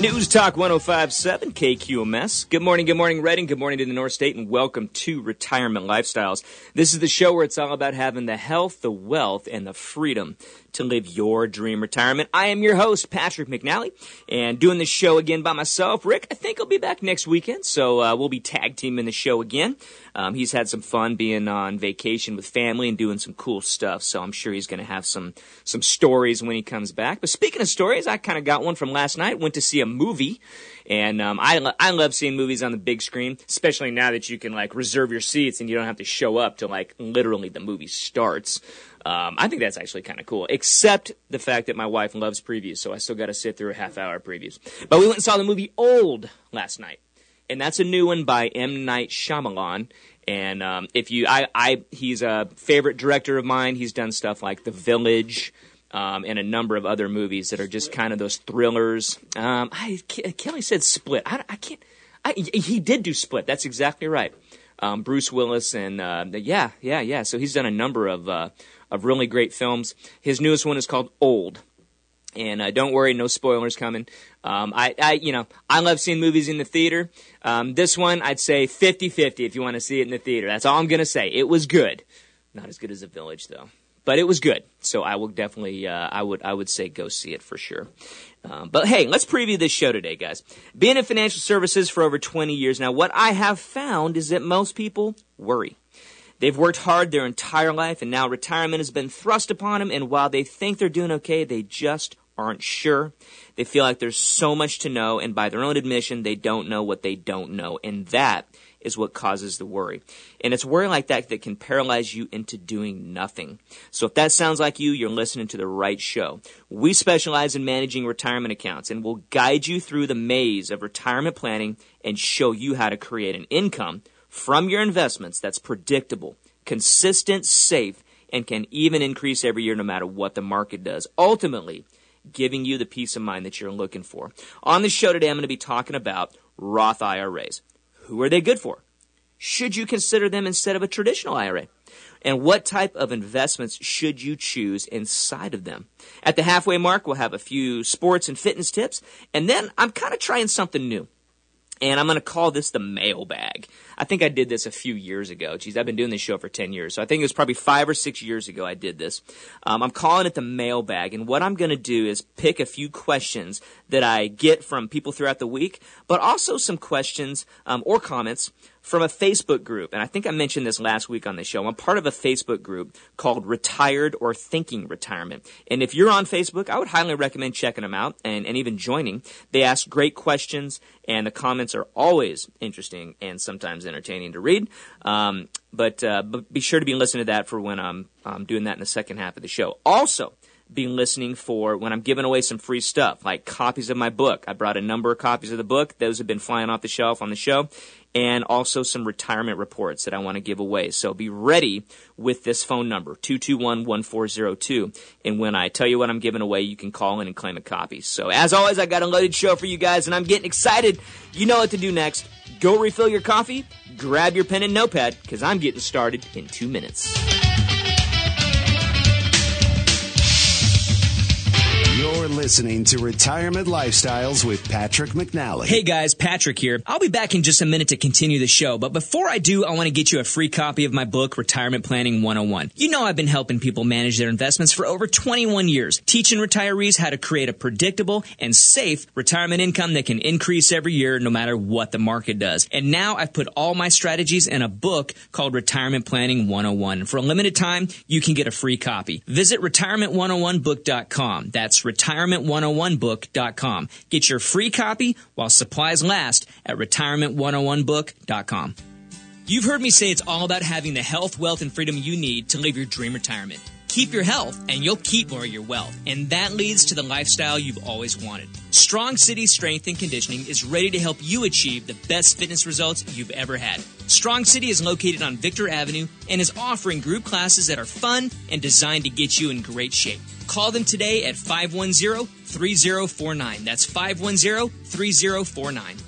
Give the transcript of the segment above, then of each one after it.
News Talk 1057 KQMS. Good morning, good morning, Redding. Good morning to the North State, and welcome to Retirement Lifestyles. This is the show where it's all about having the health, the wealth, and the freedom to live your dream retirement. I am your host, Patrick McNally, and doing this show again by myself. Rick, I think I'll be back next weekend, so uh, we'll be tag teaming the show again. Um, he's had some fun being on vacation with family and doing some cool stuff, so I'm sure he's going to have some some stories when he comes back. But speaking of stories, I kind of got one from last night. Went to see a movie, and um, I lo- I love seeing movies on the big screen, especially now that you can like reserve your seats and you don't have to show up till like literally the movie starts. Um, I think that's actually kind of cool, except the fact that my wife loves previews, so I still got to sit through a half hour previews. But we went and saw the movie Old last night, and that's a new one by M Night Shyamalan. And um, if you, I, I, he's a favorite director of mine. He's done stuff like The Village. Um, and a number of other movies that are just kind of those thrillers. Um, I, Kelly said Split. I, I can't. I, he did do Split. That's exactly right. Um, Bruce Willis and uh, yeah, yeah, yeah. So he's done a number of uh, of really great films. His newest one is called Old. And uh, don't worry, no spoilers coming. Um, I, I, you know, I love seeing movies in the theater. Um, this one, I'd say 50-50 if you want to see it in the theater. That's all I'm gonna say. It was good, not as good as The Village though, but it was good. So I will definitely, uh, I would, I would say go see it for sure. Um, but hey, let's preview this show today, guys. Being in financial services for over 20 years now, what I have found is that most people worry. They've worked hard their entire life and now retirement has been thrust upon them. And while they think they're doing okay, they just aren't sure. They feel like there's so much to know. And by their own admission, they don't know what they don't know. And that is what causes the worry. And it's worry like that that can paralyze you into doing nothing. So if that sounds like you, you're listening to the right show. We specialize in managing retirement accounts and will guide you through the maze of retirement planning and show you how to create an income from your investments that's predictable, consistent, safe, and can even increase every year no matter what the market does. Ultimately, giving you the peace of mind that you're looking for. On the show today, I'm going to be talking about Roth IRAs. Who are they good for? Should you consider them instead of a traditional IRA? And what type of investments should you choose inside of them? At the halfway mark, we'll have a few sports and fitness tips. And then I'm kind of trying something new. And I'm going to call this the mailbag. I think I did this a few years ago. Geez, I've been doing this show for 10 years. So I think it was probably five or six years ago I did this. Um, I'm calling it the mailbag. And what I'm going to do is pick a few questions that I get from people throughout the week, but also some questions um, or comments from a Facebook group. And I think I mentioned this last week on the show. I'm part of a Facebook group called Retired or Thinking Retirement. And if you're on Facebook, I would highly recommend checking them out and, and even joining. They ask great questions and the comments are always interesting and sometimes entertaining to read. Um, but, uh, but be sure to be listening to that for when I'm, I'm doing that in the second half of the show. Also, be listening for when I'm giving away some free stuff, like copies of my book. I brought a number of copies of the book. Those have been flying off the shelf on the show. And also some retirement reports that I want to give away. So be ready with this phone number, 221-1402. And when I tell you what I'm giving away, you can call in and claim a copy. So as always, I got a loaded show for you guys and I'm getting excited. You know what to do next. Go refill your coffee, grab your pen and notepad, because I'm getting started in two minutes. You're listening to Retirement Lifestyles with Patrick McNally. Hey guys, Patrick here. I'll be back in just a minute to continue the show, but before I do, I want to get you a free copy of my book, Retirement Planning 101. You know I've been helping people manage their investments for over 21 years, teaching retirees how to create a predictable and safe retirement income that can increase every year no matter what the market does. And now I've put all my strategies in a book called Retirement Planning 101. For a limited time, you can get a free copy. Visit retirement101book.com. That's retirement101book.com. Get your free copy while supplies last at retirement101book.com. You've heard me say it's all about having the health, wealth, and freedom you need to live your dream retirement. Keep your health, and you'll keep more of your wealth. And that leads to the lifestyle you've always wanted. Strong City Strength and Conditioning is ready to help you achieve the best fitness results you've ever had. Strong City is located on Victor Avenue and is offering group classes that are fun and designed to get you in great shape. Call them today at 510 3049. That's 510 3049.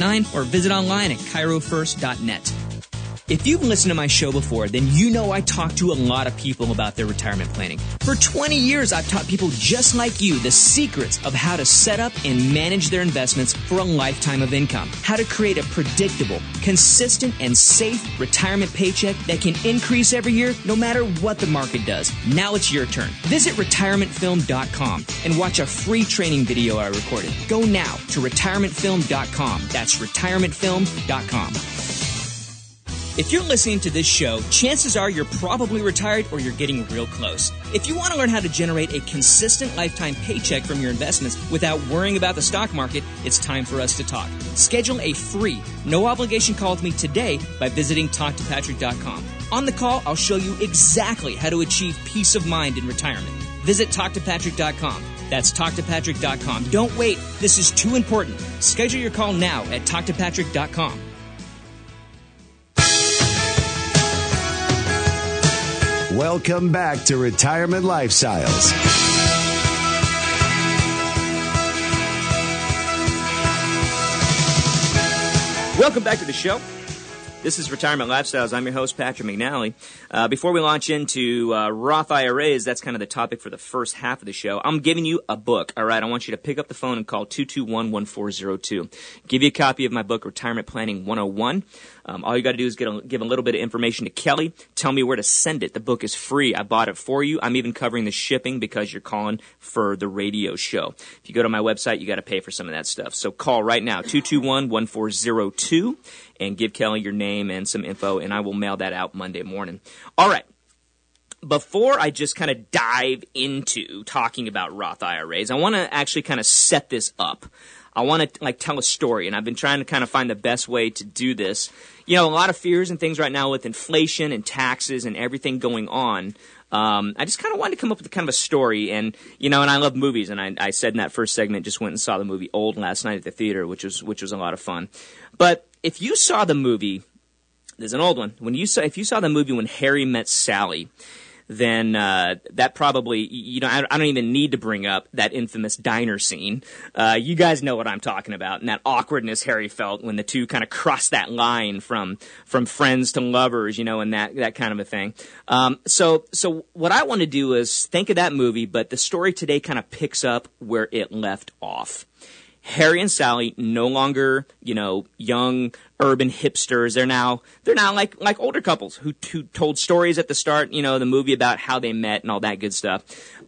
or visit online at chirofirst.net. If you've listened to my show before, then you know I talk to a lot of people about their retirement planning. For 20 years, I've taught people just like you the secrets of how to set up and manage their investments for a lifetime of income, how to create a predictable, consistent, and safe retirement paycheck that can increase every year no matter what the market does. Now it's your turn. Visit retirementfilm.com and watch a free training video I recorded. Go now to retirementfilm.com. That's retirementfilm.com. If you're listening to this show, chances are you're probably retired or you're getting real close. If you want to learn how to generate a consistent lifetime paycheck from your investments without worrying about the stock market, it's time for us to talk. Schedule a free, no obligation call with me today by visiting talktopatrick.com. On the call, I'll show you exactly how to achieve peace of mind in retirement. Visit talktopatrick.com. That's talktopatrick.com. Don't wait. This is too important. Schedule your call now at talktopatrick.com. Welcome back to Retirement Lifestyles. Welcome back to the show. This is Retirement Lifestyles. I'm your host, Patrick McNally. Uh, before we launch into uh, Roth IRAs, that's kind of the topic for the first half of the show. I'm giving you a book. All right, I want you to pick up the phone and call 221-1402. Give you a copy of my book, Retirement Planning 101. Um, all you got to do is a, give a little bit of information to Kelly. Tell me where to send it. The book is free. I bought it for you. I'm even covering the shipping because you're calling for the radio show. If you go to my website, you got to pay for some of that stuff. So call right now, 221-1402 and give Kelly your name and some info, and I will mail that out Monday morning. All right. Before I just kind of dive into talking about Roth IRAs, I want to actually kind of set this up. I want to like tell a story, and I've been trying to kind of find the best way to do this. You know, a lot of fears and things right now with inflation and taxes and everything going on. Um, I just kind of wanted to come up with kind of a story, and you know, and I love movies, and I, I said in that first segment, just went and saw the movie Old last night at the theater, which was which was a lot of fun. But if you saw the movie, there's an old one. When you saw, if you saw the movie when Harry met Sally, then uh, that probably you know I, I, don't even need to bring up that infamous diner scene. Uh, you guys know what I'm talking about, and that awkwardness Harry felt when the two kind of crossed that line from from friends to lovers, you know, and that that kind of a thing. Um, so so what I want to do is think of that movie, but the story today kind of picks up where it left off. Harry and Sally no longer, you know, young urban hipsters. They're now they're now like like older couples who who told stories at the start, you know, the movie about how they met and all that good stuff.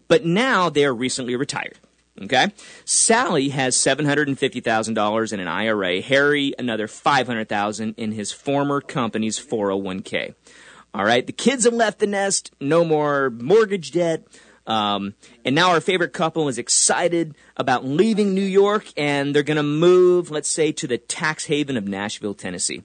But now they are recently retired. Okay, Sally has seven hundred and fifty thousand dollars in an IRA. Harry another five hundred thousand in his former company's four hundred one k. All right, the kids have left the nest. No more mortgage debt. Um, and now our favorite couple is excited about leaving New York and they're going to move, let's say, to the tax haven of Nashville, Tennessee.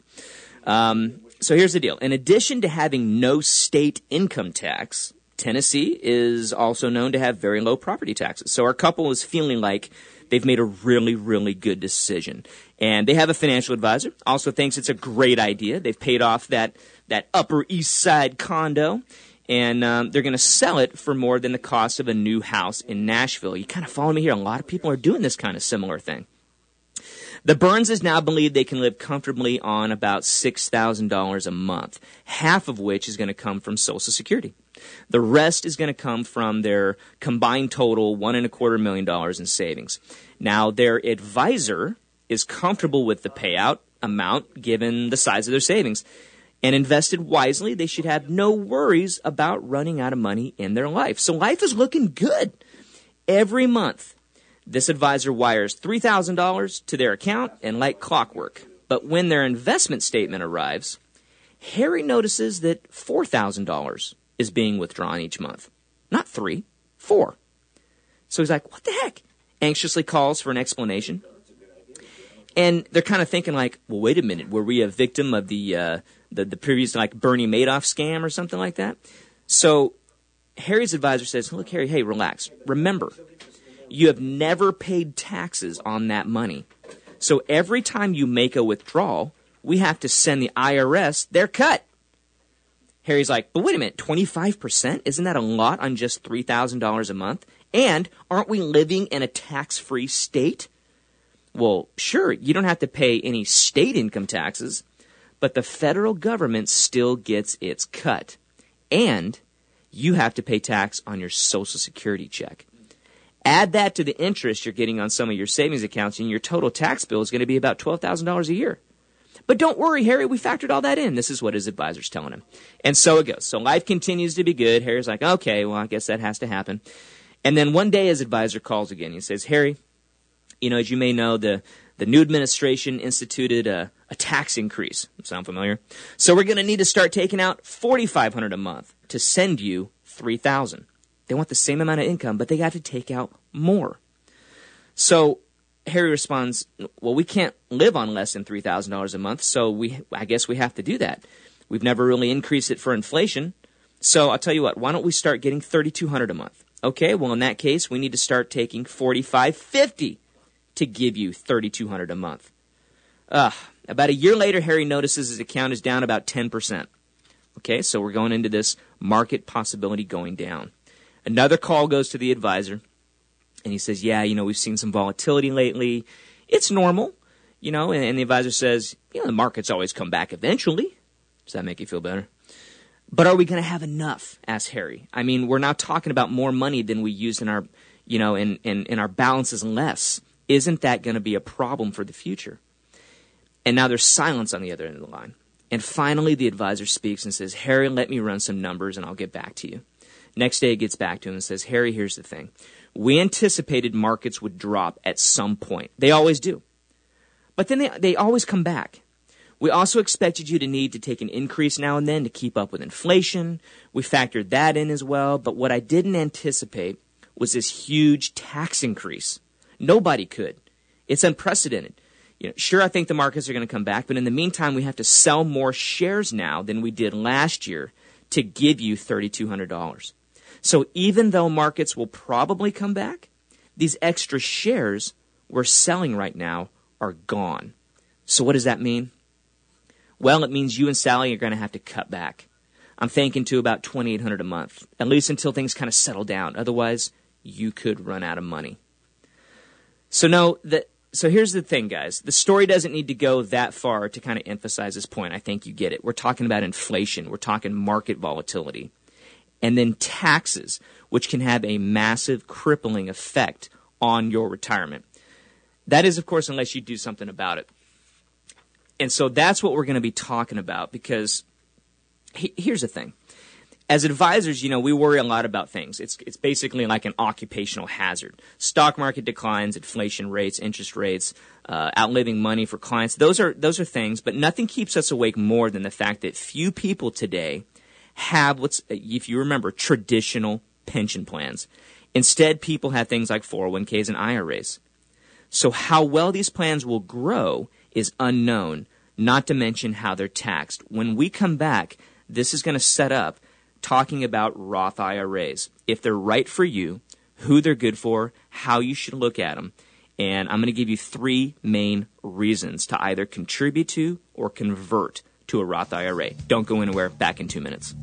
Um, so here's the deal. In addition to having no state income tax, Tennessee is also known to have very low property taxes. So our couple is feeling like they've made a really, really good decision. And they have a financial advisor, also thinks it's a great idea. They've paid off that, that Upper East Side condo, and um, they're going to sell it for more than the cost of a new house in Nashville. You kind of follow me here. A lot of people are doing this kind of similar thing. The Burnses now believe they can live comfortably on about $6,000 a month, half of which is going to come from Social Security. The rest is going to come from their combined total one and a quarter million dollars in savings. Now, their advisor is comfortable with the payout amount given the size of their savings. And invested wisely, they should have no worries about running out of money in their life. So life is looking good. Every month, this advisor wires $3,000 to their account and like clockwork. But when their investment statement arrives, Harry notices that $4,000 is being withdrawn each month. Not three, four. So he's like, what the heck? Anxiously calls for an explanation. And they're kind of thinking like, well, wait a minute, were we a victim of the, uh, the, the previous like Bernie Madoff scam or something like that? So Harry's advisor says, look, Harry, hey, relax. Remember, you have never paid taxes on that money. So every time you make a withdrawal, we have to send the IRS their cut. Harry's like, but wait a minute, 25%? Isn't that a lot on just $3,000 a month? And aren't we living in a tax free state? Well, sure, you don't have to pay any state income taxes, but the federal government still gets its cut. And you have to pay tax on your Social Security check. Add that to the interest you're getting on some of your savings accounts, and your total tax bill is going to be about $12,000 a year. But don't worry, Harry, we factored all that in. This is what his advisor's telling him. And so it goes. So life continues to be good. Harry's like, okay, well, I guess that has to happen. And then one day his advisor calls again. He says, Harry, you know, as you may know, the, the new administration instituted a, a tax increase. Sound familiar? So we're going to need to start taking out 4500 a month to send you 3000 They want the same amount of income, but they got to take out more. So Harry responds, "Well, we can't live on less than three thousand dollars a month, so we, I guess we have to do that. We've never really increased it for inflation, so I'll tell you what. Why don't we start getting thirty two hundred a month? Okay, well in that case, we need to start taking forty five fifty to give you thirty two hundred a month. Uh, about a year later, Harry notices his account is down about ten percent. Okay, so we're going into this market possibility going down. Another call goes to the advisor and he says, yeah, you know, we've seen some volatility lately. It's normal, you know, and, and the advisor says, you know, the markets always come back eventually. Does that make you feel better? But are we going to have enough? asks Harry. I mean, we're now talking about more money than we used in our, you know, in, in, in our balances and less. Isn't that going to be a problem for the future? And now there's silence on the other end of the line. And finally, the advisor speaks and says, Harry, let me run some numbers and I'll get back to you. Next day, it gets back to him and says, Harry, here's the thing. We anticipated markets would drop at some point. They always do. But then they, they always come back. We also expected you to need to take an increase now and then to keep up with inflation. We factored that in as well. But what I didn't anticipate was this huge tax increase. Nobody could. It's unprecedented. You know, sure, I think the markets are going to come back, but in the meantime, we have to sell more shares now than we did last year to give you $3,200. So even though markets will probably come back, these extra shares we're selling right now are gone. So what does that mean? Well, it means you and Sally are going to have to cut back. I'm thinking to about 2800 a month, at least until things kind of settle down. Otherwise, you could run out of money. So no, the, so here's the thing, guys. The story doesn't need to go that far to kind of emphasize this point. I think you get it. We're talking about inflation. We're talking market volatility and then taxes, which can have a massive crippling effect on your retirement. That is, of course, unless you do something about it. And so that's what we're going to be talking about because he, here's the thing. As advisors, you know, we worry a lot about things. It's, it's basically like an occupational hazard. Stock market declines, inflation rates, interest rates, uh, outliving money for clients. Those are, those are things, but nothing keeps us awake more than the fact that few people today have what's, if you remember, traditional pension plans. Instead, people have things like 401ks and IRAs. So how well these plans will grow is unknown, not to mention how they're taxed. When we come back, this is going to set up talking about Roth IRAs, if they're right for you, who they're good for, how you should look at them. And I'm going to give you three main reasons to either contribute to or convert to a Roth IRA. Don't go anywhere. Back in two minutes.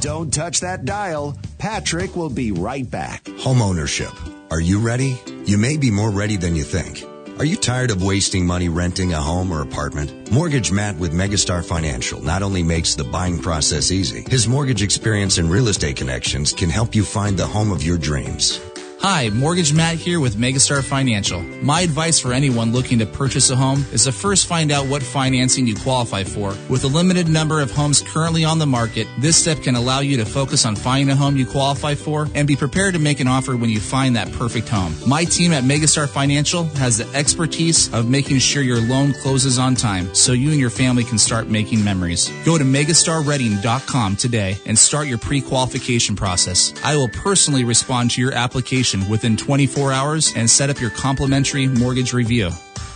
Don't touch that dial. Patrick will be right back. Homeownership. Are you ready? You may be more ready than you think. Are you tired of wasting money renting a home or apartment? Mortgage Matt with Megastar Financial not only makes the buying process easy, his mortgage experience and real estate connections can help you find the home of your dreams. Hi, Mortgage Matt here with Megastar Financial. My advice for anyone looking to purchase a home is to first find out what financing you qualify for. With a limited number of homes currently on the market, this step can allow you to focus on finding a home you qualify for and be prepared to make an offer when you find that perfect home. My team at Megastar Financial has the expertise of making sure your loan closes on time so you and your family can start making memories. Go to megastarredding.com today and start your pre-qualification process. I will personally respond to your application within 24 hours and set up your complimentary mortgage review.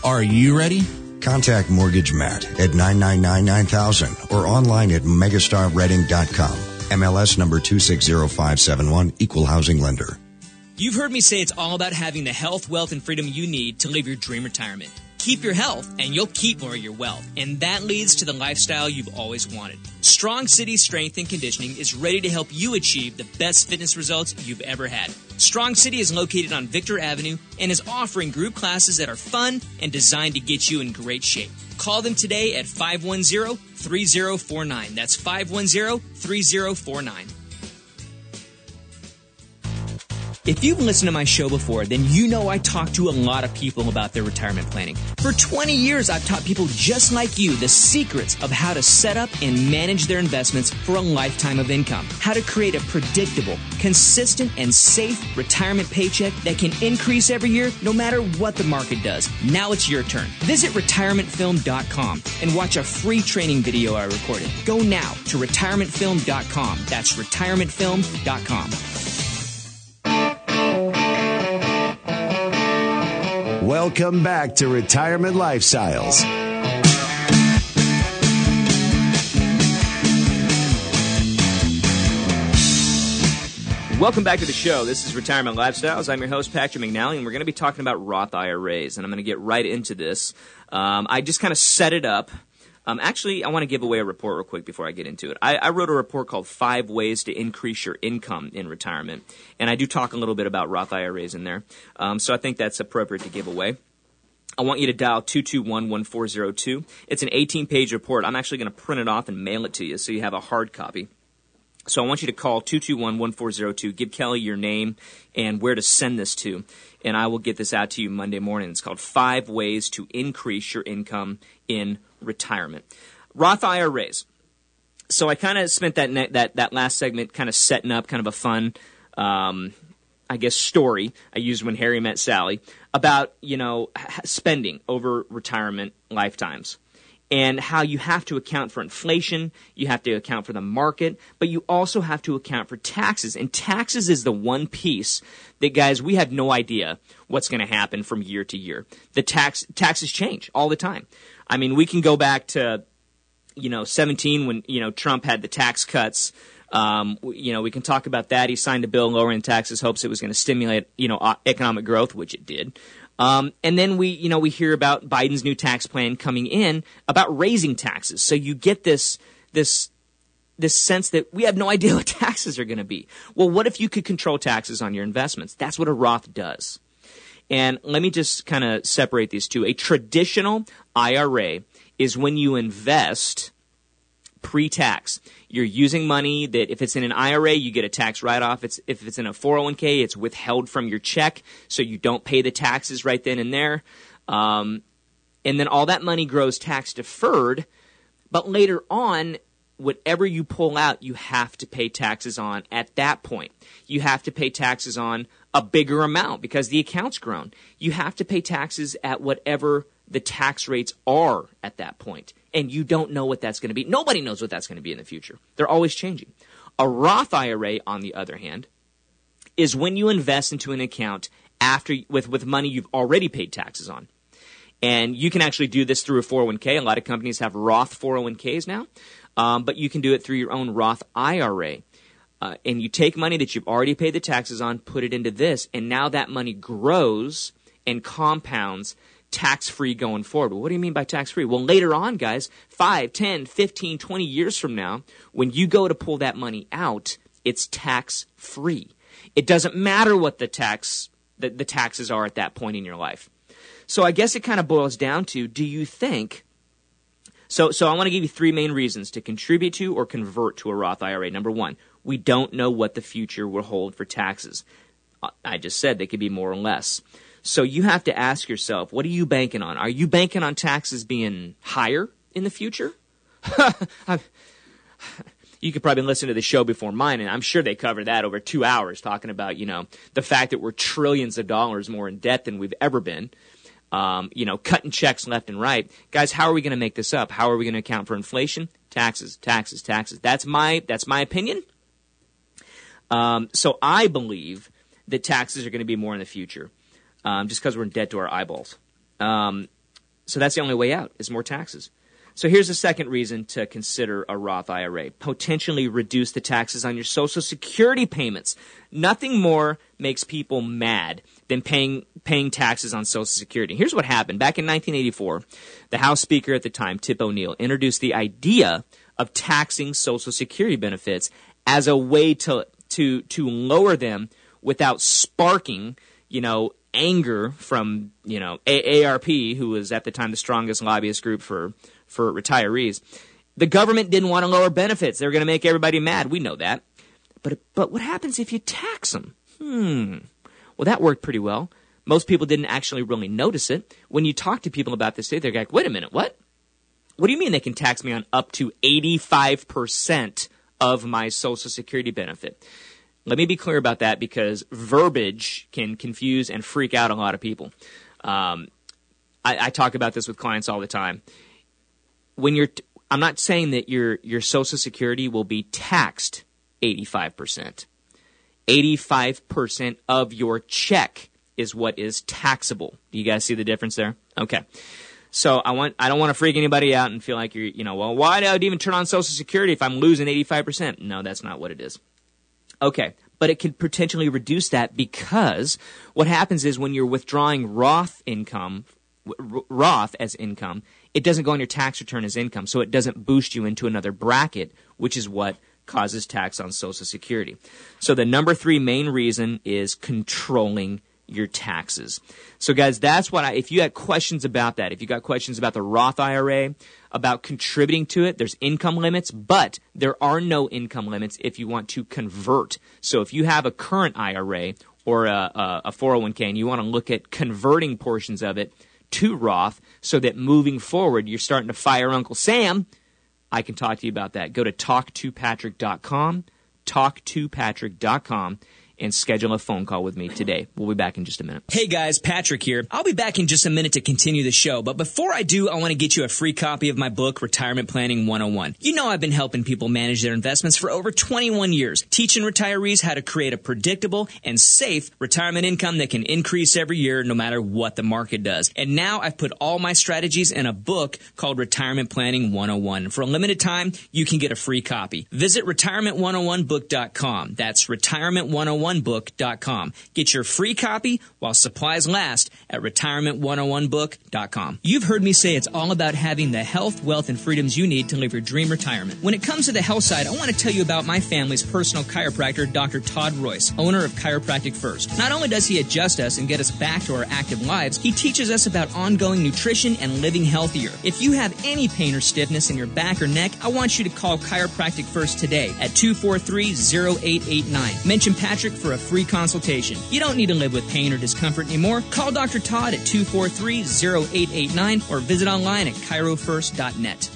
Are you ready? Contact Mortgage Matt at 999-9000 or online at megastarredding.com. MLS number 260571, Equal Housing Lender. You've heard me say it's all about having the health, wealth, and freedom you need to live your dream retirement. Keep your health, and you'll keep more of your wealth. And that leads to the lifestyle you've always wanted. Strong City Strength and Conditioning is ready to help you achieve the best fitness results you've ever had. Strong City is located on Victor Avenue and is offering group classes that are fun and designed to get you in great shape. Call them today at 510 3049. That's 510 3049. If you've listened to my show before, then you know I talk to a lot of people about their retirement planning. For 20 years, I've taught people just like you the secrets of how to set up and manage their investments for a lifetime of income, how to create a predictable, consistent, and safe retirement paycheck that can increase every year no matter what the market does. Now it's your turn. Visit retirementfilm.com and watch a free training video I recorded. Go now to retirementfilm.com. That's retirementfilm.com. Welcome back to Retirement Lifestyles. Welcome back to the show. This is Retirement Lifestyles. I'm your host, Patrick McNally, and we're going to be talking about Roth IRAs, and I'm going to get right into this. Um, I just kind of set it up. Um, actually, I want to give away a report real quick before I get into it. I, I, wrote a report called Five Ways to Increase Your Income in Retirement, and I do talk a little bit about Roth IRAs in there. Um, so I think that's appropriate to give away. I want you to dial 221-1402. It's an 18-page report. I'm actually going to print it off and mail it to you so you have a hard copy. So I want you to call 221-1402, give Kelly your name and where to send this to, and I will get this out to you Monday morning. It's called Five Ways to Increase Your Income in Retirement. Roth IRAs. So I kind of spent that, ne- that, that last segment kind of setting up kind of a fun, um, I guess, story I used when Harry met Sally about, you know, spending over retirement lifetimes and how you have to account for inflation, you have to account for the market, but you also have to account for taxes. And taxes is the one piece that guys, we have no idea what's going to happen from year to year. The tax taxes change all the time. I mean, we can go back to you know 17 when you know Trump had the tax cuts. Um, you know, we can talk about that. He signed a bill lowering taxes, hopes it was going to stimulate, you know, economic growth, which it did. Um, and then we, you know, we hear about Biden's new tax plan coming in about raising taxes. So you get this, this, this sense that we have no idea what taxes are going to be. Well, what if you could control taxes on your investments? That's what a Roth does. And let me just kind of separate these two. A traditional IRA is when you invest pre-tax. You're using money that if it's in an IRA, you get a tax write-off. It's, if it's in a 401k, it's withheld from your check, so you don't pay the taxes right then and there. Um, and then all that money grows tax deferred, but later on, whatever you pull out, you have to pay taxes on at that point. You have to pay taxes on a bigger amount because the account's grown. You have to pay taxes at whatever the tax rates are at that point and you don't know what that's going to be. Nobody knows what that's going to be in the future. They're always changing. A Roth IRA, on the other hand, is when you invest into an account after with with money you've already paid taxes on. And you can actually do this through a 401k. A lot of companies have Roth 401ks now, um, but you can do it through your own Roth IRA. Uh, and you take money that you've already paid the taxes on, put it into this, and now that money grows and compounds tax free going forward. What do you mean by tax free? Well, later on, guys, 5, 10, 15, 20 years from now, when you go to pull that money out, it's tax free. It doesn't matter what the tax the, the taxes are at that point in your life. So I guess it kind of boils down to do you think so so I want to give you three main reasons to contribute to or convert to a Roth IRA. Number 1, we don't know what the future will hold for taxes. I just said they could be more or less. So you have to ask yourself, what are you banking on? Are you banking on taxes being higher in the future? you could probably listen to the show before mine, and I'm sure they cover that over two hours, talking about you know the fact that we're trillions of dollars more in debt than we've ever been. Um, you know, cutting checks left and right, guys. How are we going to make this up? How are we going to account for inflation? Taxes, taxes, taxes. That's my that's my opinion. Um, so I believe that taxes are going to be more in the future, um, just because we're in debt to our eyeballs. Um, so that's the only way out is more taxes. So here's a second reason to consider a Roth IRA. Potentially reduce the taxes on your Social Security payments. Nothing more makes people mad than paying paying taxes on Social Security. Here's what happened. Back in 1984, the House Speaker at the time, Tip O'Neill, introduced the idea of taxing Social Security benefits as a way to to to lower them without sparking, you know, anger from you know AARP, who was at the time the strongest lobbyist group for for retirees. The government didn't want to lower benefits. They were going to make everybody mad. We know that. But, but what happens if you tax them? Hmm. Well, that worked pretty well. Most people didn't actually really notice it. When you talk to people about this, they're like, wait a minute, what? What do you mean they can tax me on up to 85% of my Social Security benefit? Let me be clear about that because verbiage can confuse and freak out a lot of people. Um, I, I talk about this with clients all the time when you're, t- I'm not saying that your your Social Security will be taxed 85 percent. 85 percent of your check is what is taxable. Do you guys see the difference there? Okay. So I want I don't want to freak anybody out and feel like you're you know well why do I even turn on Social Security if I'm losing 85 percent? No, that's not what it is. Okay, but it could potentially reduce that because what happens is when you're withdrawing Roth income, Roth as income, it doesn't go on your tax return as income, so it doesn't boost you into another bracket, which is what causes tax on Social Security. So the number three main reason is controlling your taxes. So guys, that's what I, if you had questions about that, if you got questions about the Roth IRA, about contributing to it, there's income limits, but there are no income limits if you want to convert. So if you have a current IRA or a, a, a 401k and you want to look at converting portions of it, to Roth so that moving forward you're starting to fire Uncle Sam, I can talk to you about that. Go to talktopatrick.com, talktopatrick.com, and schedule a phone call with me today. We'll be back in just a minute. Hey guys, Patrick here. I'll be back in just a minute to continue the show, but before I do, I want to get you a free copy of my book, Retirement Planning 101. You know I've been helping people manage their investments for over 21 years, teaching retirees how to create a predictable and safe retirement income that can increase every year no matter what the market does. And now I've put all my strategies in a book called Retirement Planning 101. For a limited time, you can get a free copy. Visit retirement101book.com. That's retirement101 retirement101book.com. Get your free copy while supplies last at retirement101book.com. You've heard me say it's all about having the health, wealth, and freedoms you need to live your dream retirement. When it comes to the health side, I want to tell you about my family's personal chiropractor, Dr. Todd Royce, owner of Chiropractic First. Not only does he adjust us and get us back to our active lives, he teaches us about ongoing nutrition and living healthier. If you have any pain or stiffness in your back or neck, I want you to call Chiropractic First today at 243 0889. Mention Patrick for a free consultation. You don't need to live with pain or discomfort anymore. Call Dr. Todd at 243 0889 or visit online at chirofirst.net.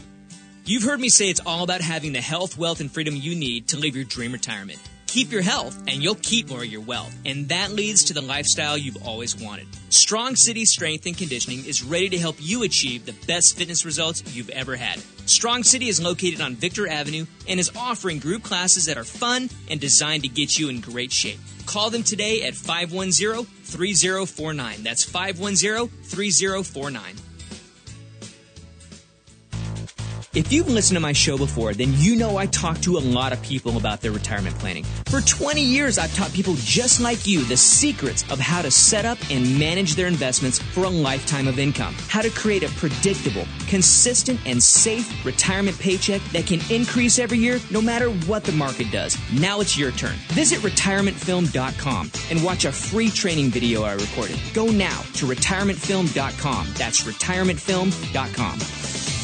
You've heard me say it's all about having the health, wealth, and freedom you need to live your dream retirement. Keep your health, and you'll keep more of your wealth. And that leads to the lifestyle you've always wanted. Strong City Strength and Conditioning is ready to help you achieve the best fitness results you've ever had. Strong City is located on Victor Avenue and is offering group classes that are fun and designed to get you in great shape. Call them today at 510 3049. That's 510 3049. If you've listened to my show before, then you know I talk to a lot of people about their retirement planning. For 20 years, I've taught people just like you the secrets of how to set up and manage their investments for a lifetime of income, how to create a predictable, consistent, and safe retirement paycheck that can increase every year no matter what the market does. Now it's your turn. Visit retirementfilm.com and watch a free training video I recorded. Go now to retirementfilm.com. That's retirementfilm.com.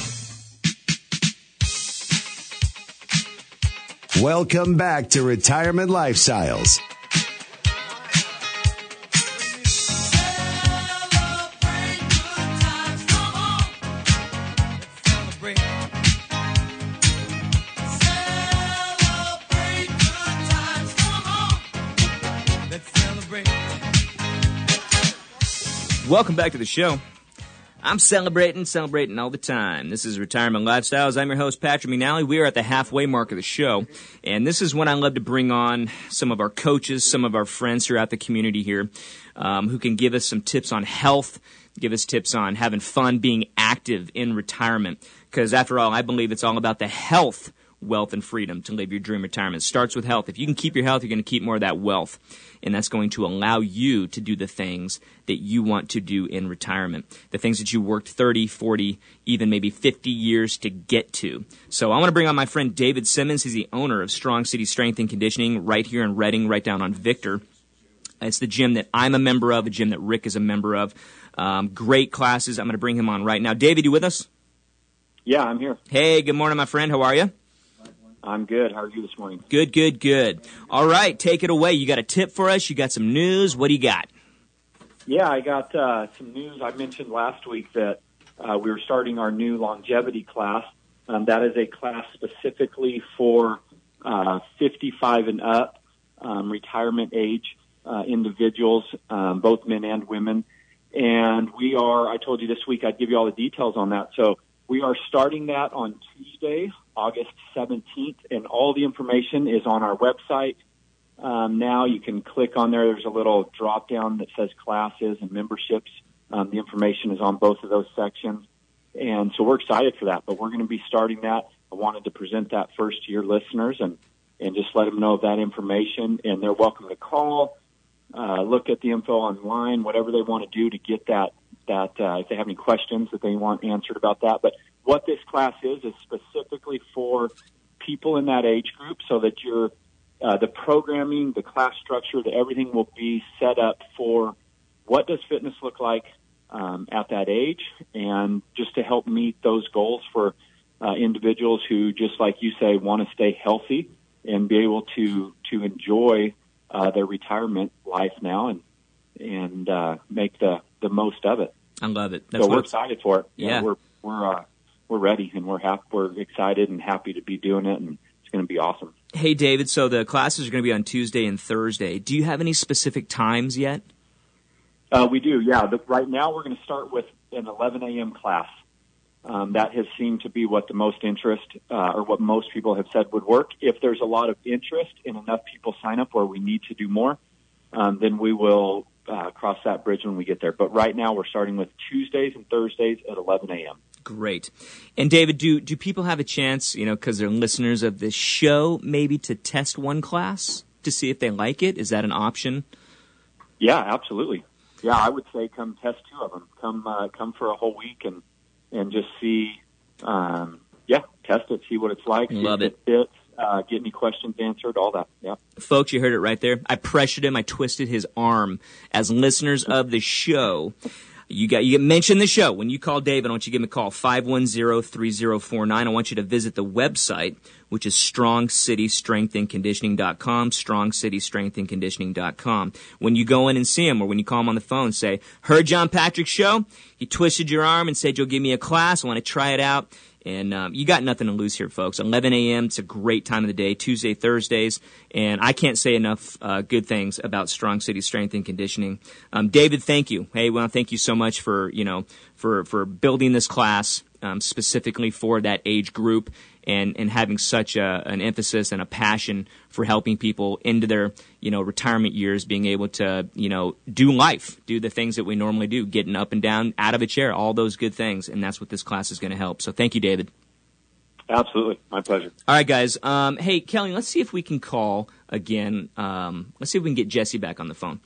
Welcome back to Retirement Lifestyles. Welcome back to the show. I'm celebrating, celebrating all the time. This is Retirement Lifestyles. I'm your host, Patrick McNally. We are at the halfway mark of the show, and this is when I love to bring on some of our coaches, some of our friends throughout the community here, um, who can give us some tips on health, give us tips on having fun, being active in retirement. Because after all, I believe it's all about the health wealth and freedom to live your dream retirement. It starts with health. If you can keep your health, you're going to keep more of that wealth. And that's going to allow you to do the things that you want to do in retirement. The things that you worked 30, 40, even maybe 50 years to get to. So I want to bring on my friend David Simmons. He's the owner of Strong City Strength and Conditioning right here in Redding, right down on Victor. It's the gym that I'm a member of, a gym that Rick is a member of. Um, great classes. I'm going to bring him on right now. David, you with us? Yeah, I'm here. Hey, good morning, my friend. How are you? I'm good. How are you this morning? Good, good, good. All right, take it away. You got a tip for us? You got some news? What do you got? Yeah, I got uh, some news. I mentioned last week that uh, we were starting our new longevity class. Um, that is a class specifically for uh, 55 and up, um, retirement age uh, individuals, um, both men and women. And we are, I told you this week I'd give you all the details on that. So we are starting that on Tuesday, August 17th, and all the information is on our website. Um, now you can click on there. There's a little drop down that says classes and memberships. Um, the information is on both of those sections. And so we're excited for that, but we're going to be starting that. I wanted to present that first to your listeners and, and just let them know that information. And they're welcome to call, uh, look at the info online, whatever they want to do to get that that uh, if they have any questions that they want answered about that. But what this class is is specifically for people in that age group, so that you're uh, the programming, the class structure, the everything will be set up for what does fitness look like um, at that age, and just to help meet those goals for uh, individuals who, just like you say, want to stay healthy and be able to to enjoy uh, their retirement life now and and uh, make the the most of it. I love it. That's so we're excited for it. Yeah, we're we're uh, we're ready and we're happy, we're excited and happy to be doing it, and it's going to be awesome. Hey, David. So the classes are going to be on Tuesday and Thursday. Do you have any specific times yet? Uh, we do. Yeah. The, right now, we're going to start with an 11 a.m. class. Um, that has seemed to be what the most interest, uh, or what most people have said would work. If there's a lot of interest and enough people sign up where we need to do more, um, then we will uh, cross that bridge when we get there. But right now, we're starting with Tuesdays and Thursdays at 11 a.m. Great. And David, do do people have a chance, you know, because they're listeners of this show, maybe to test one class to see if they like it? Is that an option? Yeah, absolutely. Yeah, I would say come test two of them. Come uh, come for a whole week and and just see. Um, yeah, test it, see what it's like. Love it. it fits. Uh, get any questions answered, all that. Yeah. Folks, you heard it right there. I pressured him. I twisted his arm. As listeners of the show, you got you mentioned the show when you call David. I want you to give him a call 510-3049. I want you to visit the website, which is strongcitystrengthandconditioning.com. Strongcitystrengthandconditioning.com. When you go in and see him, or when you call him on the phone, say, "Heard John Patrick's show? He twisted your arm and said you'll give me a class. I want to try it out." And um, you got nothing to lose here, folks. 11 a.m. It's a great time of the day. Tuesday, Thursdays, and I can't say enough uh, good things about Strong City Strength and Conditioning. Um, David, thank you. Hey, well, thank you so much for you know for for building this class um, specifically for that age group and, and having such a, an emphasis and a passion for helping people into their you know retirement years being able to you know do life do the things that we normally do getting up and down out of a chair all those good things and that's what this class is going to help so thank you david Absolutely, my pleasure. All right, guys. Um, hey, Kelly, let's see if we can call again. Um, let's see if we can get Jesse back on the phone.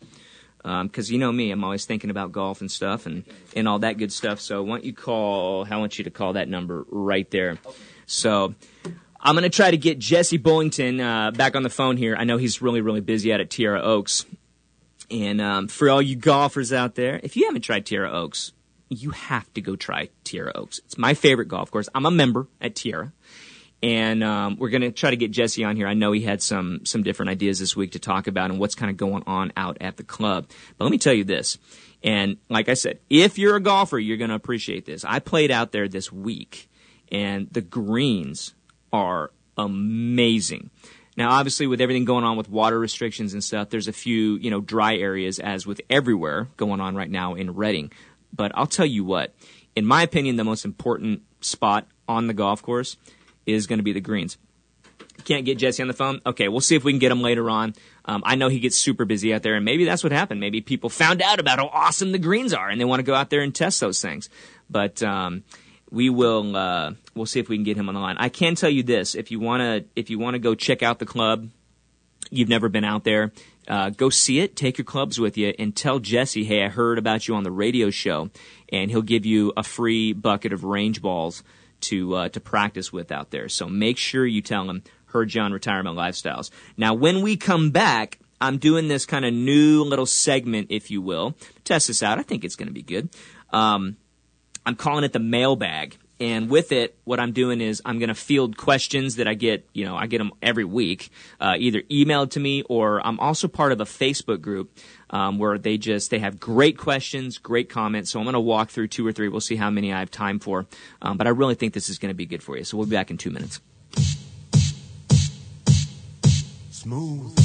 Because um, you know me, I'm always thinking about golf and stuff and, and all that good stuff. So why don't you call? I want you to call that number right there. So I'm going to try to get Jesse Bullington uh, back on the phone here. I know he's really, really busy out at Tierra Oaks. And um, for all you golfers out there, if you haven't tried Tierra Oaks, you have to go try Tierra Oaks. It's my favorite golf course. I'm a member at Tierra. And um, we're going to try to get Jesse on here. I know he had some some different ideas this week to talk about and what's kind of going on out at the club. But let me tell you this. And like I said, if you're a golfer, you're going to appreciate this. I played out there this week, and the greens are amazing. Now, obviously, with everything going on with water restrictions and stuff, there's a few, you know, dry areas, as with everywhere going on right now in Redding. But I'll tell you what, in my opinion, the most important spot on the golf course is going to be the greens. Can't get Jesse on the phone? Okay, we'll see if we can get him later on. Um, I know he gets super busy out there, and maybe that's what happened. Maybe people found out about how awesome the greens are, and they want to go out there and test those things. But um, we will uh, we'll see if we can get him on the line. I can tell you this: if you want to if you want to go check out the club, you've never been out there. Uh, go see it, take your clubs with you, and tell Jesse, hey, I heard about you on the radio show, and he'll give you a free bucket of range balls to uh, to practice with out there. So make sure you tell him heard John Retirement Lifestyles. Now, when we come back, I'm doing this kind of new little segment, if you will. Test this out. I think it's going to be good. Um, I'm calling it the mailbag. And with it, what I'm doing is I'm going to field questions that I get, you know, I get them every week, uh, either emailed to me or I'm also part of a Facebook group um, where they just they have great questions, great comments. So I'm going to walk through two or three. We'll see how many I have time for. Um, but I really think this is going to be good for you. So we'll be back in two minutes. Smooth.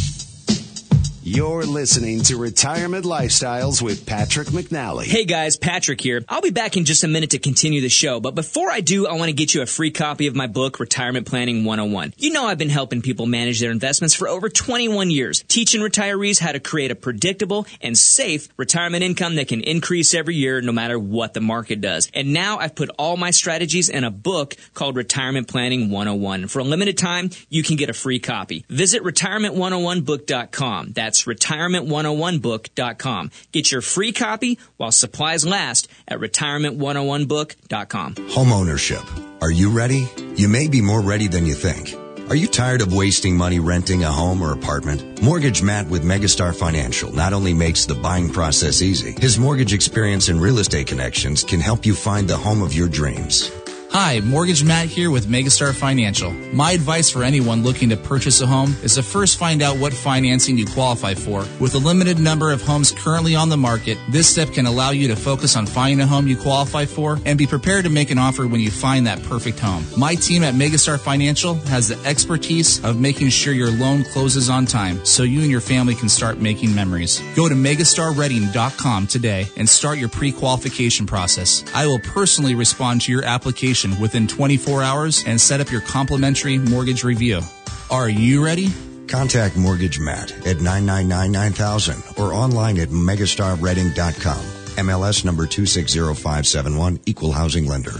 You're listening to Retirement Lifestyles with Patrick McNally. Hey guys, Patrick here. I'll be back in just a minute to continue the show, but before I do, I want to get you a free copy of my book, Retirement Planning 101. You know I've been helping people manage their investments for over 21 years, teaching retirees how to create a predictable and safe retirement income that can increase every year no matter what the market does. And now I've put all my strategies in a book called Retirement Planning 101. For a limited time, you can get a free copy. Visit retirement101book.com. That's that's retirement101book.com. Get your free copy while supplies last at retirement101book.com. Homeownership. Are you ready? You may be more ready than you think. Are you tired of wasting money renting a home or apartment? Mortgage Matt with Megastar Financial not only makes the buying process easy, his mortgage experience and real estate connections can help you find the home of your dreams. Hi, Mortgage Matt here with Megastar Financial. My advice for anyone looking to purchase a home is to first find out what financing you qualify for. With a limited number of homes currently on the market, this step can allow you to focus on finding a home you qualify for and be prepared to make an offer when you find that perfect home. My team at Megastar Financial has the expertise of making sure your loan closes on time so you and your family can start making memories. Go to megastarredding.com today and start your pre-qualification process. I will personally respond to your application within 24 hours and set up your complimentary mortgage review. Are you ready? Contact Mortgage Matt at 999-9000 or online at megastarredding.com. MLS number 260571, Equal Housing Lender.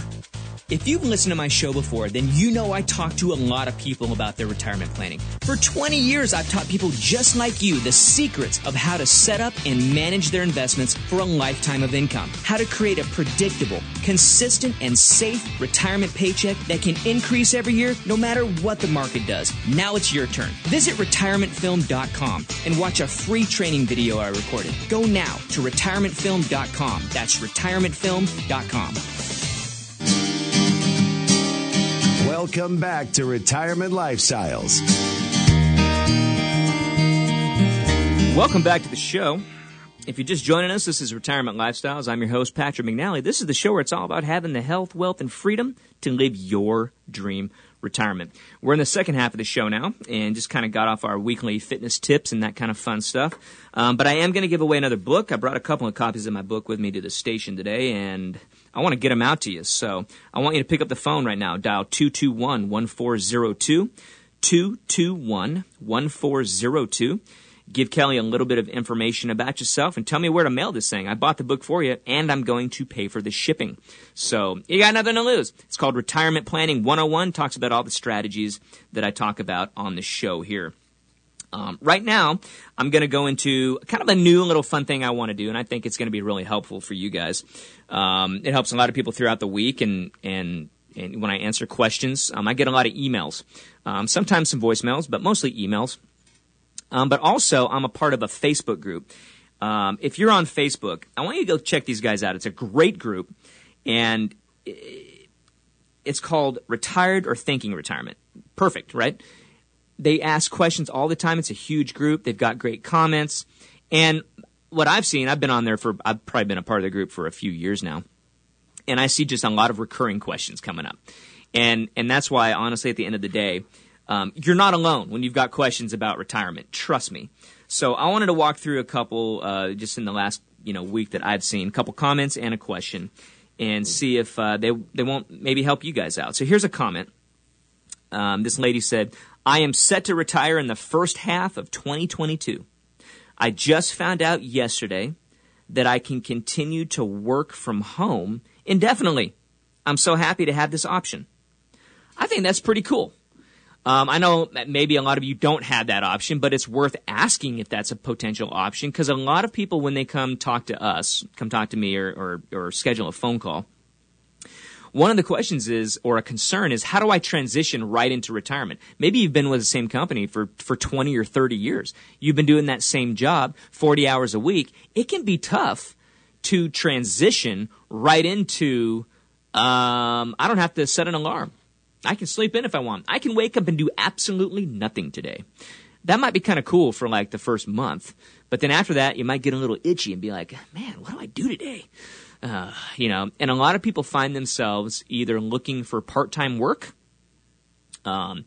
If you've listened to my show before, then you know I talk to a lot of people about their retirement planning. For 20 years, I've taught people just like you the secrets of how to set up and manage their investments for a lifetime of income, how to create a predictable, consistent, and safe retirement paycheck that can increase every year no matter what the market does. Now it's your turn. Visit retirementfilm.com and watch a free training video I recorded. Go now to retirementfilm.com. That's retirementfilm.com. Welcome back to Retirement Lifestyles. Welcome back to the show. If you're just joining us, this is Retirement Lifestyles. I'm your host, Patrick McNally. This is the show where it's all about having the health, wealth, and freedom to live your dream retirement. We're in the second half of the show now and just kind of got off our weekly fitness tips and that kind of fun stuff. Um, but I am going to give away another book. I brought a couple of copies of my book with me to the station today and I want to get them out to you. So I want you to pick up the phone right now. Dial 221 1402. 221 1402 give Kelly a little bit of information about yourself and tell me where to mail this thing. I bought the book for you and I'm going to pay for the shipping. So you got nothing to lose. It's called Retirement Planning 101, talks about all the strategies that I talk about on the show here. Um, right now, I'm going to go into kind of a new little fun thing I want to do, and I think it's going to be really helpful for you guys. Um, it helps a lot of people throughout the week, and and and when I answer questions, um, I get a lot of emails, um, sometimes some voicemails, but mostly emails. Um, but also, I'm a part of a Facebook group. Um, if you're on Facebook, I want you to go check these guys out. It's a great group, and it's called Retired or Thinking Retirement. Perfect, right? They ask questions all the time. It's a huge group. They've got great comments. And what I've seen, I've been on there for, I've probably been a part of the group for a few years now. And I see just a lot of recurring questions coming up. And, and that's why, honestly, at the end of the day, um, you're not alone when you've got questions about retirement. Trust me. So I wanted to walk through a couple uh, just in the last you know week that I've seen, a couple comments and a question, and see if uh, they they won't maybe help you guys out. So here's a comment. Um, this lady said, "I am set to retire in the first half of 2022. I just found out yesterday that I can continue to work from home indefinitely. I'm so happy to have this option. I think that's pretty cool." Um, I know maybe a lot of you don't have that option, but it's worth asking if that's a potential option because a lot of people, when they come talk to us, come talk to me or, or, or schedule a phone call, one of the questions is, or a concern is, how do I transition right into retirement? Maybe you've been with the same company for, for 20 or 30 years. You've been doing that same job 40 hours a week. It can be tough to transition right into, um, I don't have to set an alarm. I can sleep in if I want. I can wake up and do absolutely nothing today. That might be kind of cool for like the first month, but then after that, you might get a little itchy and be like, man, what do I do today? Uh, you know, and a lot of people find themselves either looking for part-time work, um,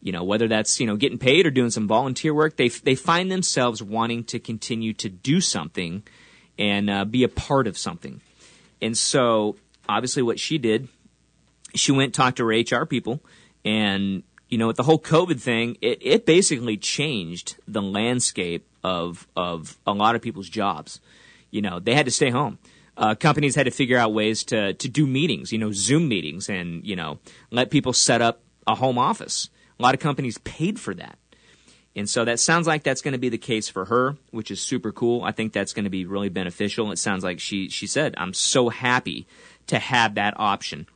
you know, whether that's, you know, getting paid or doing some volunteer work, they, they find themselves wanting to continue to do something and uh, be a part of something. And so, obviously, what she did she went talked to her HR people, and you know, with the whole COVID thing, it, it basically changed the landscape of of a lot of people's jobs. You know, they had to stay home. Uh, companies had to figure out ways to to do meetings, you know, Zoom meetings, and you know, let people set up a home office. A lot of companies paid for that. And so that sounds like that's going to be the case for her, which is super cool. I think that's going to be really beneficial. It sounds like she she said, "I'm so happy to have that option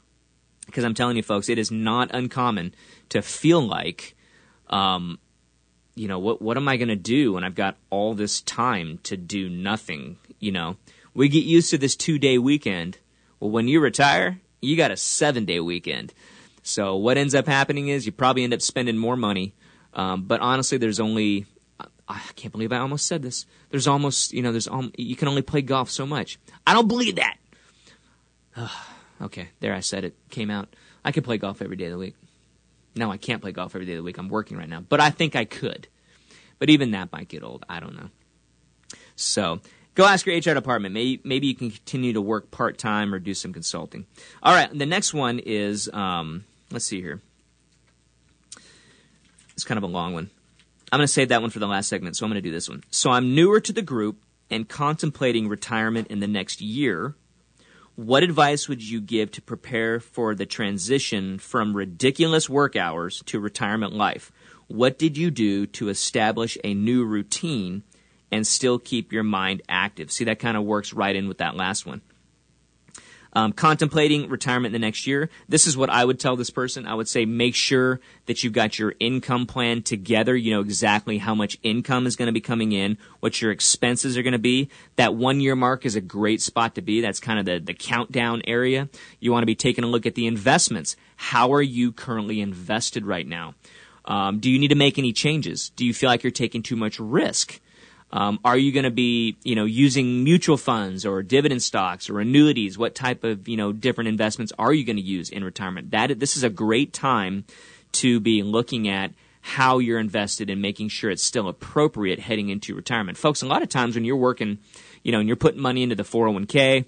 because I'm telling you, folks, it is not uncommon to feel like, um, you know, what what am I going to do when I've got all this time to do nothing? You know, we get used to this two day weekend. Well, when you retire, you got a seven day weekend. So what ends up happening is you probably end up spending more money. Um, but honestly, there's only I can't believe I almost said this. There's almost you know there's um, you can only play golf so much. I don't believe that. Okay, there I said it. Came out. I could play golf every day of the week. No, I can't play golf every day of the week. I'm working right now, but I think I could. But even that might get old. I don't know. So go ask your HR department. Maybe, maybe you can continue to work part time or do some consulting. All right, the next one is um, let's see here. It's kind of a long one. I'm going to save that one for the last segment, so I'm going to do this one. So I'm newer to the group and contemplating retirement in the next year what advice would you give to prepare for the transition from ridiculous work hours to retirement life? What did you do to establish a new routine and still keep your mind active? See, that kind of works right in with that last one um, contemplating retirement in the next year, this is what I would tell this person. I would say make sure that you've got your income plan together. You know exactly how much income is going to be coming in, what your expenses are going to be. That one year mark is a great spot to be. That's kind of the, the countdown area. You want to be taking a look at the investments. How are you currently invested right now? Um, do you need to make any changes? Do you feel like you're taking too much risk? Um, are you going to be, you know, using mutual funds or dividend stocks or annuities? What type of, you know, different investments are you going to use in retirement? That this is a great time to be looking at how you're invested and making sure it's still appropriate heading into retirement. Folks, a lot of times when you're working, you know, and you're putting money into the 401k,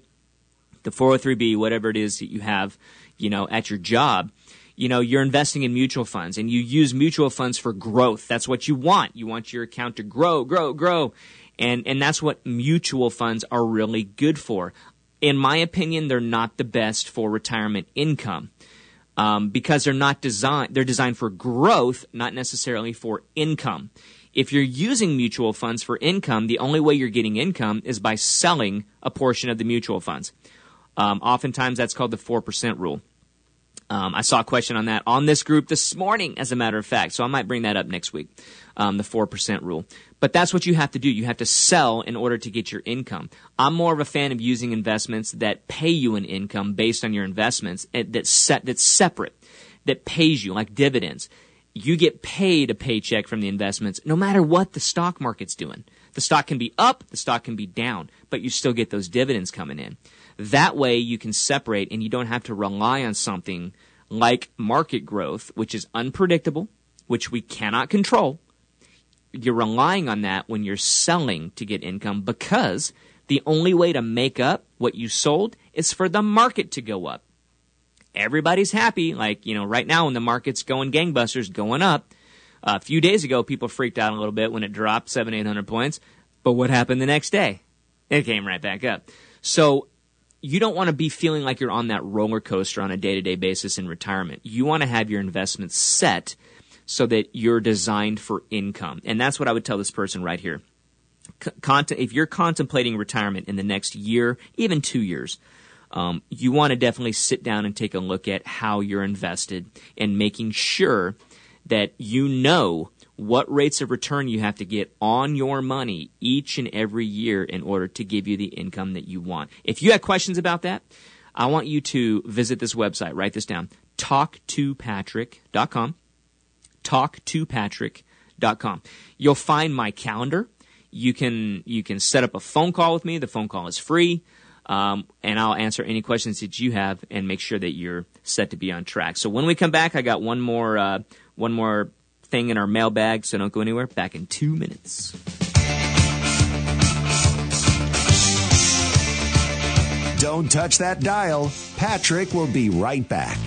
the 403b, whatever it is that you have, you know, at your job, you know, you're investing in mutual funds and you use mutual funds for growth. That's what you want. You want your account to grow, grow, grow. And, and that's what mutual funds are really good for. In my opinion, they're not the best for retirement income. Um, because they're not designed, they're designed for growth, not necessarily for income. If you're using mutual funds for income, the only way you're getting income is by selling a portion of the mutual funds. Um, oftentimes that's called the 4% rule. Um, I saw a question on that on this group this morning, as a matter of fact. So I might bring that up next week, um, the 4% rule. But that's what you have to do. You have to sell in order to get your income. I'm more of a fan of using investments that pay you an income based on your investments eh, that's, set, that's separate, that pays you, like dividends. You get paid a paycheck from the investments no matter what the stock market's doing. The stock can be up, the stock can be down, but you still get those dividends coming in. That way you can separate and you don't have to rely on something like market growth, which is unpredictable, which we cannot control. You're relying on that when you're selling to get income because the only way to make up what you sold is for the market to go up. Everybody's happy, like, you know, right now when the market's going gangbusters, going up. a few days ago, people freaked out a little bit when it dropped seven, eight hundred points. But what happened the next day? It came right back up. So you don't want to be feeling like you're on that roller coaster on a day to day basis in retirement. You want to have your investments set so that you're designed for income. And that's what I would tell this person right here. if you're contemplating retirement in the next year, even two years, um, you want to definitely sit down and take a look at how you're invested and making sure that you know what rates of return you have to get on your money each and every year in order to give you the income that you want. If you have questions about that, I want you to visit this website. Write this down. Talktopatrick.com. Talktopatrick.com. You'll find my calendar. You can you can set up a phone call with me. The phone call is free. Um, and I'll answer any questions that you have and make sure that you're set to be on track. So when we come back, I got one more uh, one more thing in our mailbag, so don't go anywhere. Back in two minutes. Don't touch that dial. Patrick will be right back.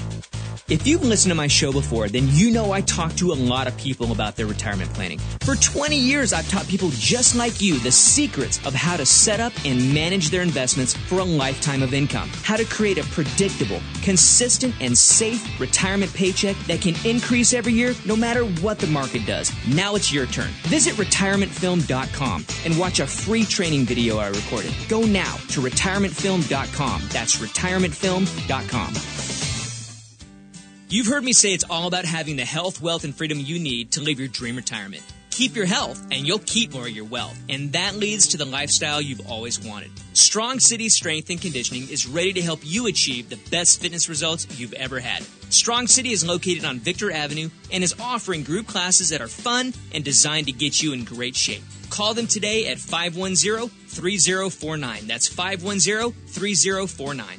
If you've listened to my show before, then you know I talk to a lot of people about their retirement planning. For 20 years, I've taught people just like you the secrets of how to set up and manage their investments for a lifetime of income, how to create a predictable, consistent, and safe retirement paycheck that can increase every year no matter what the market does. Now it's your turn. Visit retirementfilm.com and watch a free training video I recorded. Go now to retirementfilm.com. That's retirementfilm.com. You've heard me say it's all about having the health, wealth, and freedom you need to live your dream retirement. Keep your health, and you'll keep more of your wealth. And that leads to the lifestyle you've always wanted. Strong City Strength and Conditioning is ready to help you achieve the best fitness results you've ever had. Strong City is located on Victor Avenue and is offering group classes that are fun and designed to get you in great shape. Call them today at 510 3049. That's 510 3049.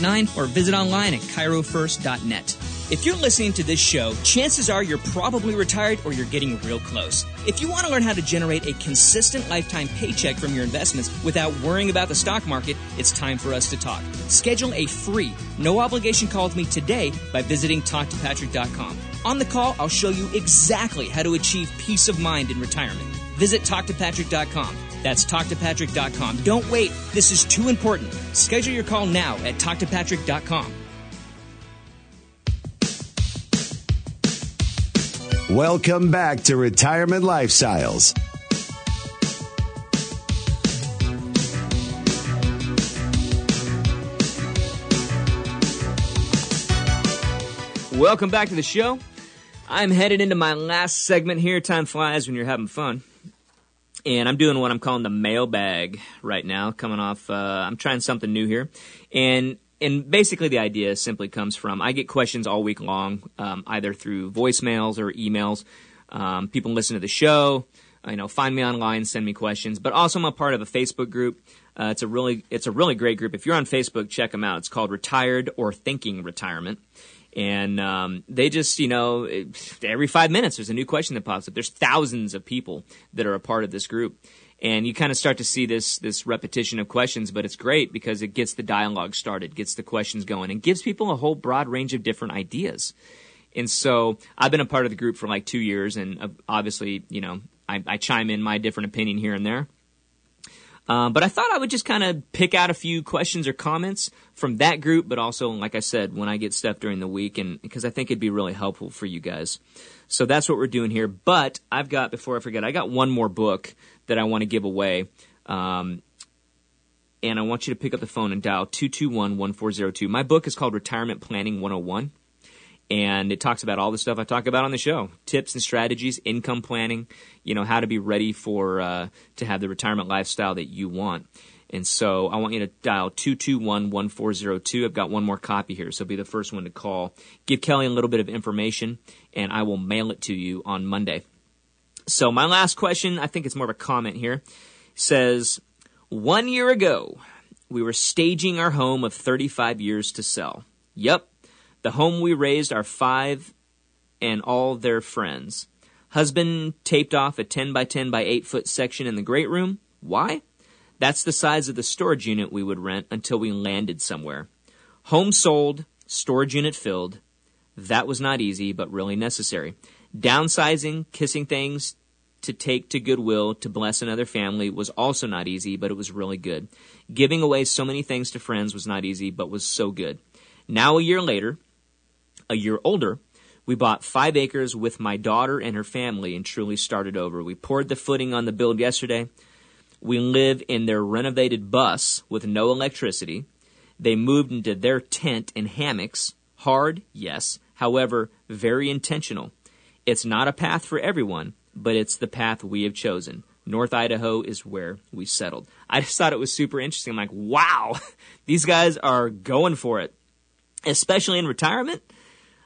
or visit online at chirofirst.net. If you're listening to this show, chances are you're probably retired or you're getting real close. If you want to learn how to generate a consistent lifetime paycheck from your investments without worrying about the stock market, it's time for us to talk. Schedule a free, no obligation call with me today by visiting talktopatrick.com. On the call, I'll show you exactly how to achieve peace of mind in retirement. Visit talktopatrick.com. That's talktopatrick.com. Don't wait. This is too important. Schedule your call now at talktopatrick.com. Welcome back to Retirement Lifestyles. Welcome back to the show. I'm headed into my last segment here. Time flies when you're having fun. And I'm doing what I'm calling the mailbag right now, coming off, uh, I'm trying something new here. And and basically the idea simply comes from I get questions all week long, um, either through voicemails or emails. Um, people listen to the show, you know, find me online, send me questions. But also, I'm a part of a Facebook group. Uh, it's a really it's a really great group. If you're on Facebook, check them out. It's called Retired or Thinking Retirement. And um, they just, you know, every five minutes there's a new question that pops up. There's thousands of people that are a part of this group. And you kind of start to see this this repetition of questions but it's great because it gets the dialogue started gets the questions going and gives people a whole broad range of different ideas. And so i've been a part of the group for like two years and uh, obviously you know i, I chime in my different opinion here and there uh, but I thought I would just kind of pick out a few questions or comments from that group, but also, like I said, when I get stuff during the week, and because I think it'd be really helpful for you guys. So that's what we're doing here. But I've got, before I forget, I got one more book that I want to give away. Um, and I want you to pick up the phone and dial 221 1402. My book is called Retirement Planning 101. And it talks about all the stuff I talk about on the show tips and strategies, income planning, you know, how to be ready for, uh, to have the retirement lifestyle that you want. And so I want you to dial 221 1402. I've got one more copy here, so be the first one to call. Give Kelly a little bit of information, and I will mail it to you on Monday. So my last question, I think it's more of a comment here, says, one year ago, we were staging our home of 35 years to sell. Yep, the home we raised our five and all their friends. Husband taped off a 10 by 10 by 8 foot section in the great room. Why? That's the size of the storage unit we would rent until we landed somewhere. Home sold, storage unit filled. That was not easy, but really necessary. Downsizing, kissing things to take to Goodwill to bless another family was also not easy, but it was really good. Giving away so many things to friends was not easy, but was so good. Now, a year later, a year older, we bought five acres with my daughter and her family and truly started over. We poured the footing on the build yesterday. We live in their renovated bus with no electricity. They moved into their tent and hammocks. Hard, yes. However, very intentional. It's not a path for everyone, but it's the path we have chosen. North Idaho is where we settled. I just thought it was super interesting. I'm like, wow, these guys are going for it, especially in retirement.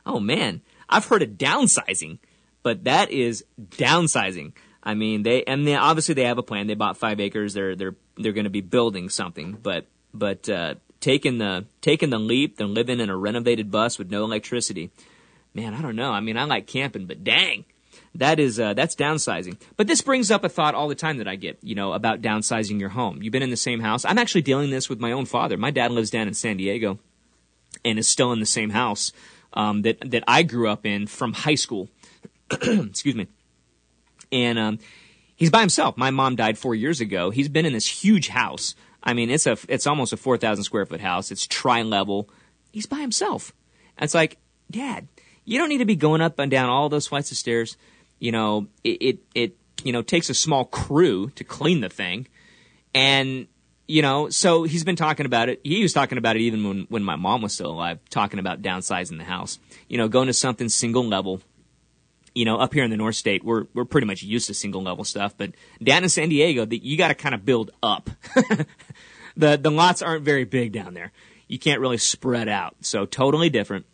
Oh man, I've heard of downsizing, but that is downsizing. I mean, they and they, obviously they have a plan. They bought five acres. They're they're they're going to be building something, but but uh, taking the taking the leap and living in a renovated bus with no electricity man, I don't know. I mean, I like camping, but dang, that is uh, that's downsizing. But this brings up a thought all the time that I get, you know, about downsizing your home. You've been in the same house. I'm actually dealing this with my own father. My dad lives down in San Diego, and is still in the same house um, that that I grew up in from high school. Excuse me. And um, he's by himself. My mom died four years ago. He's been in this huge house. I mean, it's a it's almost a four thousand square foot house. It's tri level. He's by himself. And it's like, Dad, you don't need to be going up and down all those flights of stairs. You know, it, it, it you know, takes a small crew to clean the thing. And, you know, so he's been talking about it. He was talking about it even when, when my mom was still alive, talking about downsizing the house. You know, going to something single level. You know, up here in the North State, we're we're pretty much used to single level stuff, but down in San Diego, the, you got to kind of build up. the the lots aren't very big down there. You can't really spread out, so totally different.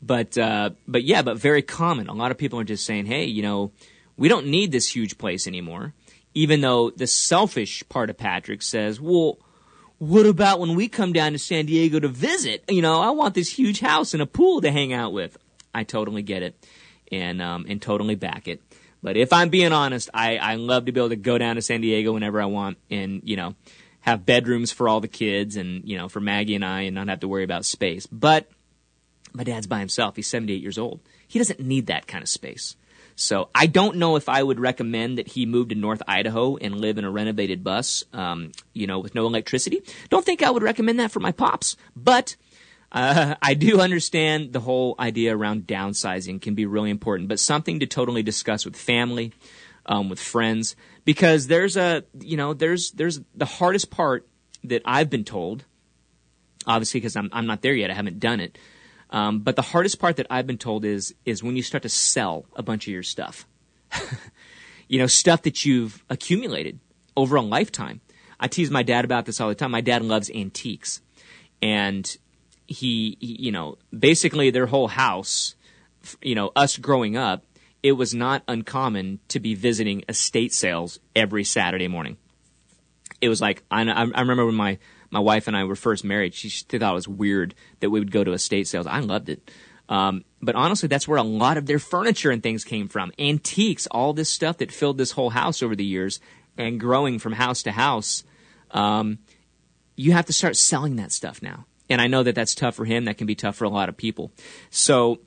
But uh, but yeah, but very common. A lot of people are just saying, hey, you know, we don't need this huge place anymore. Even though the selfish part of Patrick says, well, what about when we come down to San Diego to visit? You know, I want this huge house and a pool to hang out with. I totally get it, and um, and totally back it. But if I'm being honest, I, I love to be able to go down to San Diego whenever I want, and you know, have bedrooms for all the kids, and you know, for Maggie and I, and not have to worry about space. But my dad's by himself. He's 78 years old. He doesn't need that kind of space. So I don't know if I would recommend that he move to North Idaho and live in a renovated bus, um, you know, with no electricity. Don't think I would recommend that for my pops, but uh, I do understand the whole idea around downsizing can be really important, but something to totally discuss with family, um, with friends, because there's a, you know, there's there's the hardest part that I've been told, obviously because I'm I'm not there yet, I haven't done it um, but the hardest part that I've been told is is when you start to sell a bunch of your stuff. you know, stuff that you've accumulated over a lifetime. I tease my dad about this all the time. My dad loves antiques. and he, he you know, basically their whole house, you know, us growing up, it was not uncommon to be visiting estate sales every Saturday morning. It was like I, I remember when my my wife and I were first married, she thought it was weird that we would go to estate sales. I loved it. Um, but honestly, that's where a lot of their furniture and things came from. Antiques, all this stuff that filled this whole house over the years and growing from house to house. Um, you have to start selling that stuff now. And I know that that's tough for him. That can be tough for a lot of people. So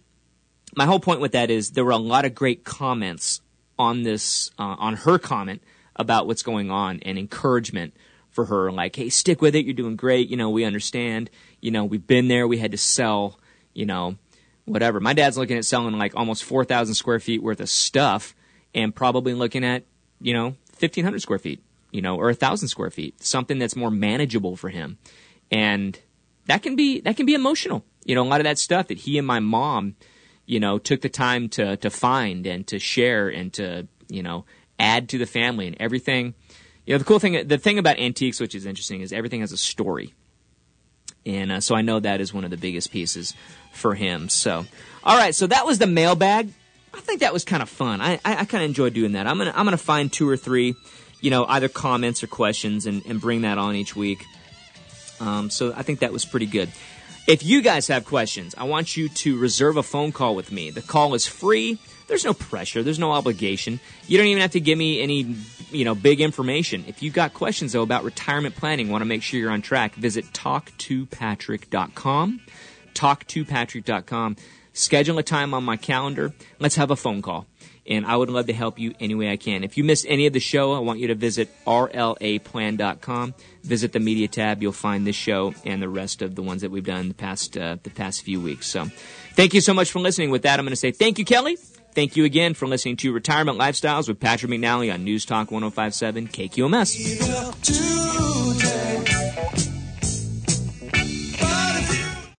my whole point with that is there were a lot of great comments on this, uh, on her comment about what's going on and encouragement for her. Like, hey, stick with it. You're doing great. You know, we understand. You know, we've been there. We had to sell, you know, whatever. My dad's looking at selling like almost 4,000 square feet worth of stuff and probably looking at, you know, 1,500 square feet, you know, or 1,000 square feet, something that's more manageable for him. And that can be, that can be emotional. You know, a lot of that stuff that he and my mom, you know, took the time to, to find and to share and to, you know, add to the family and everything. You know, the cool thing, the thing about antiques, which is interesting, is everything has a story. And uh, so I know that is one of the biggest pieces for him. So, all right, so that was the mailbag. I think that was kind of fun. I, I, I kind of enjoyed doing that. I'm gonna I'm gonna find two or three, you know, either comments or questions and, and bring that on each week. Um, so I think that was pretty good. If you guys have questions, I want you to reserve a phone call with me. The call is free. There's no pressure. There's no obligation. You don't even have to give me any, you know, big information. If you've got questions though about retirement planning, want to make sure you're on track, visit talktopatrick.com. Talktopatrick.com. Schedule a time on my calendar. Let's have a phone call. And I would love to help you any way I can. If you missed any of the show, I want you to visit rlaplan.com. Visit the media tab. You'll find this show and the rest of the ones that we've done the past uh, the past few weeks. So, thank you so much for listening. With that, I'm going to say thank you, Kelly. Thank you again for listening to Retirement Lifestyles with Patrick McNally on News Talk 1057 KQMS.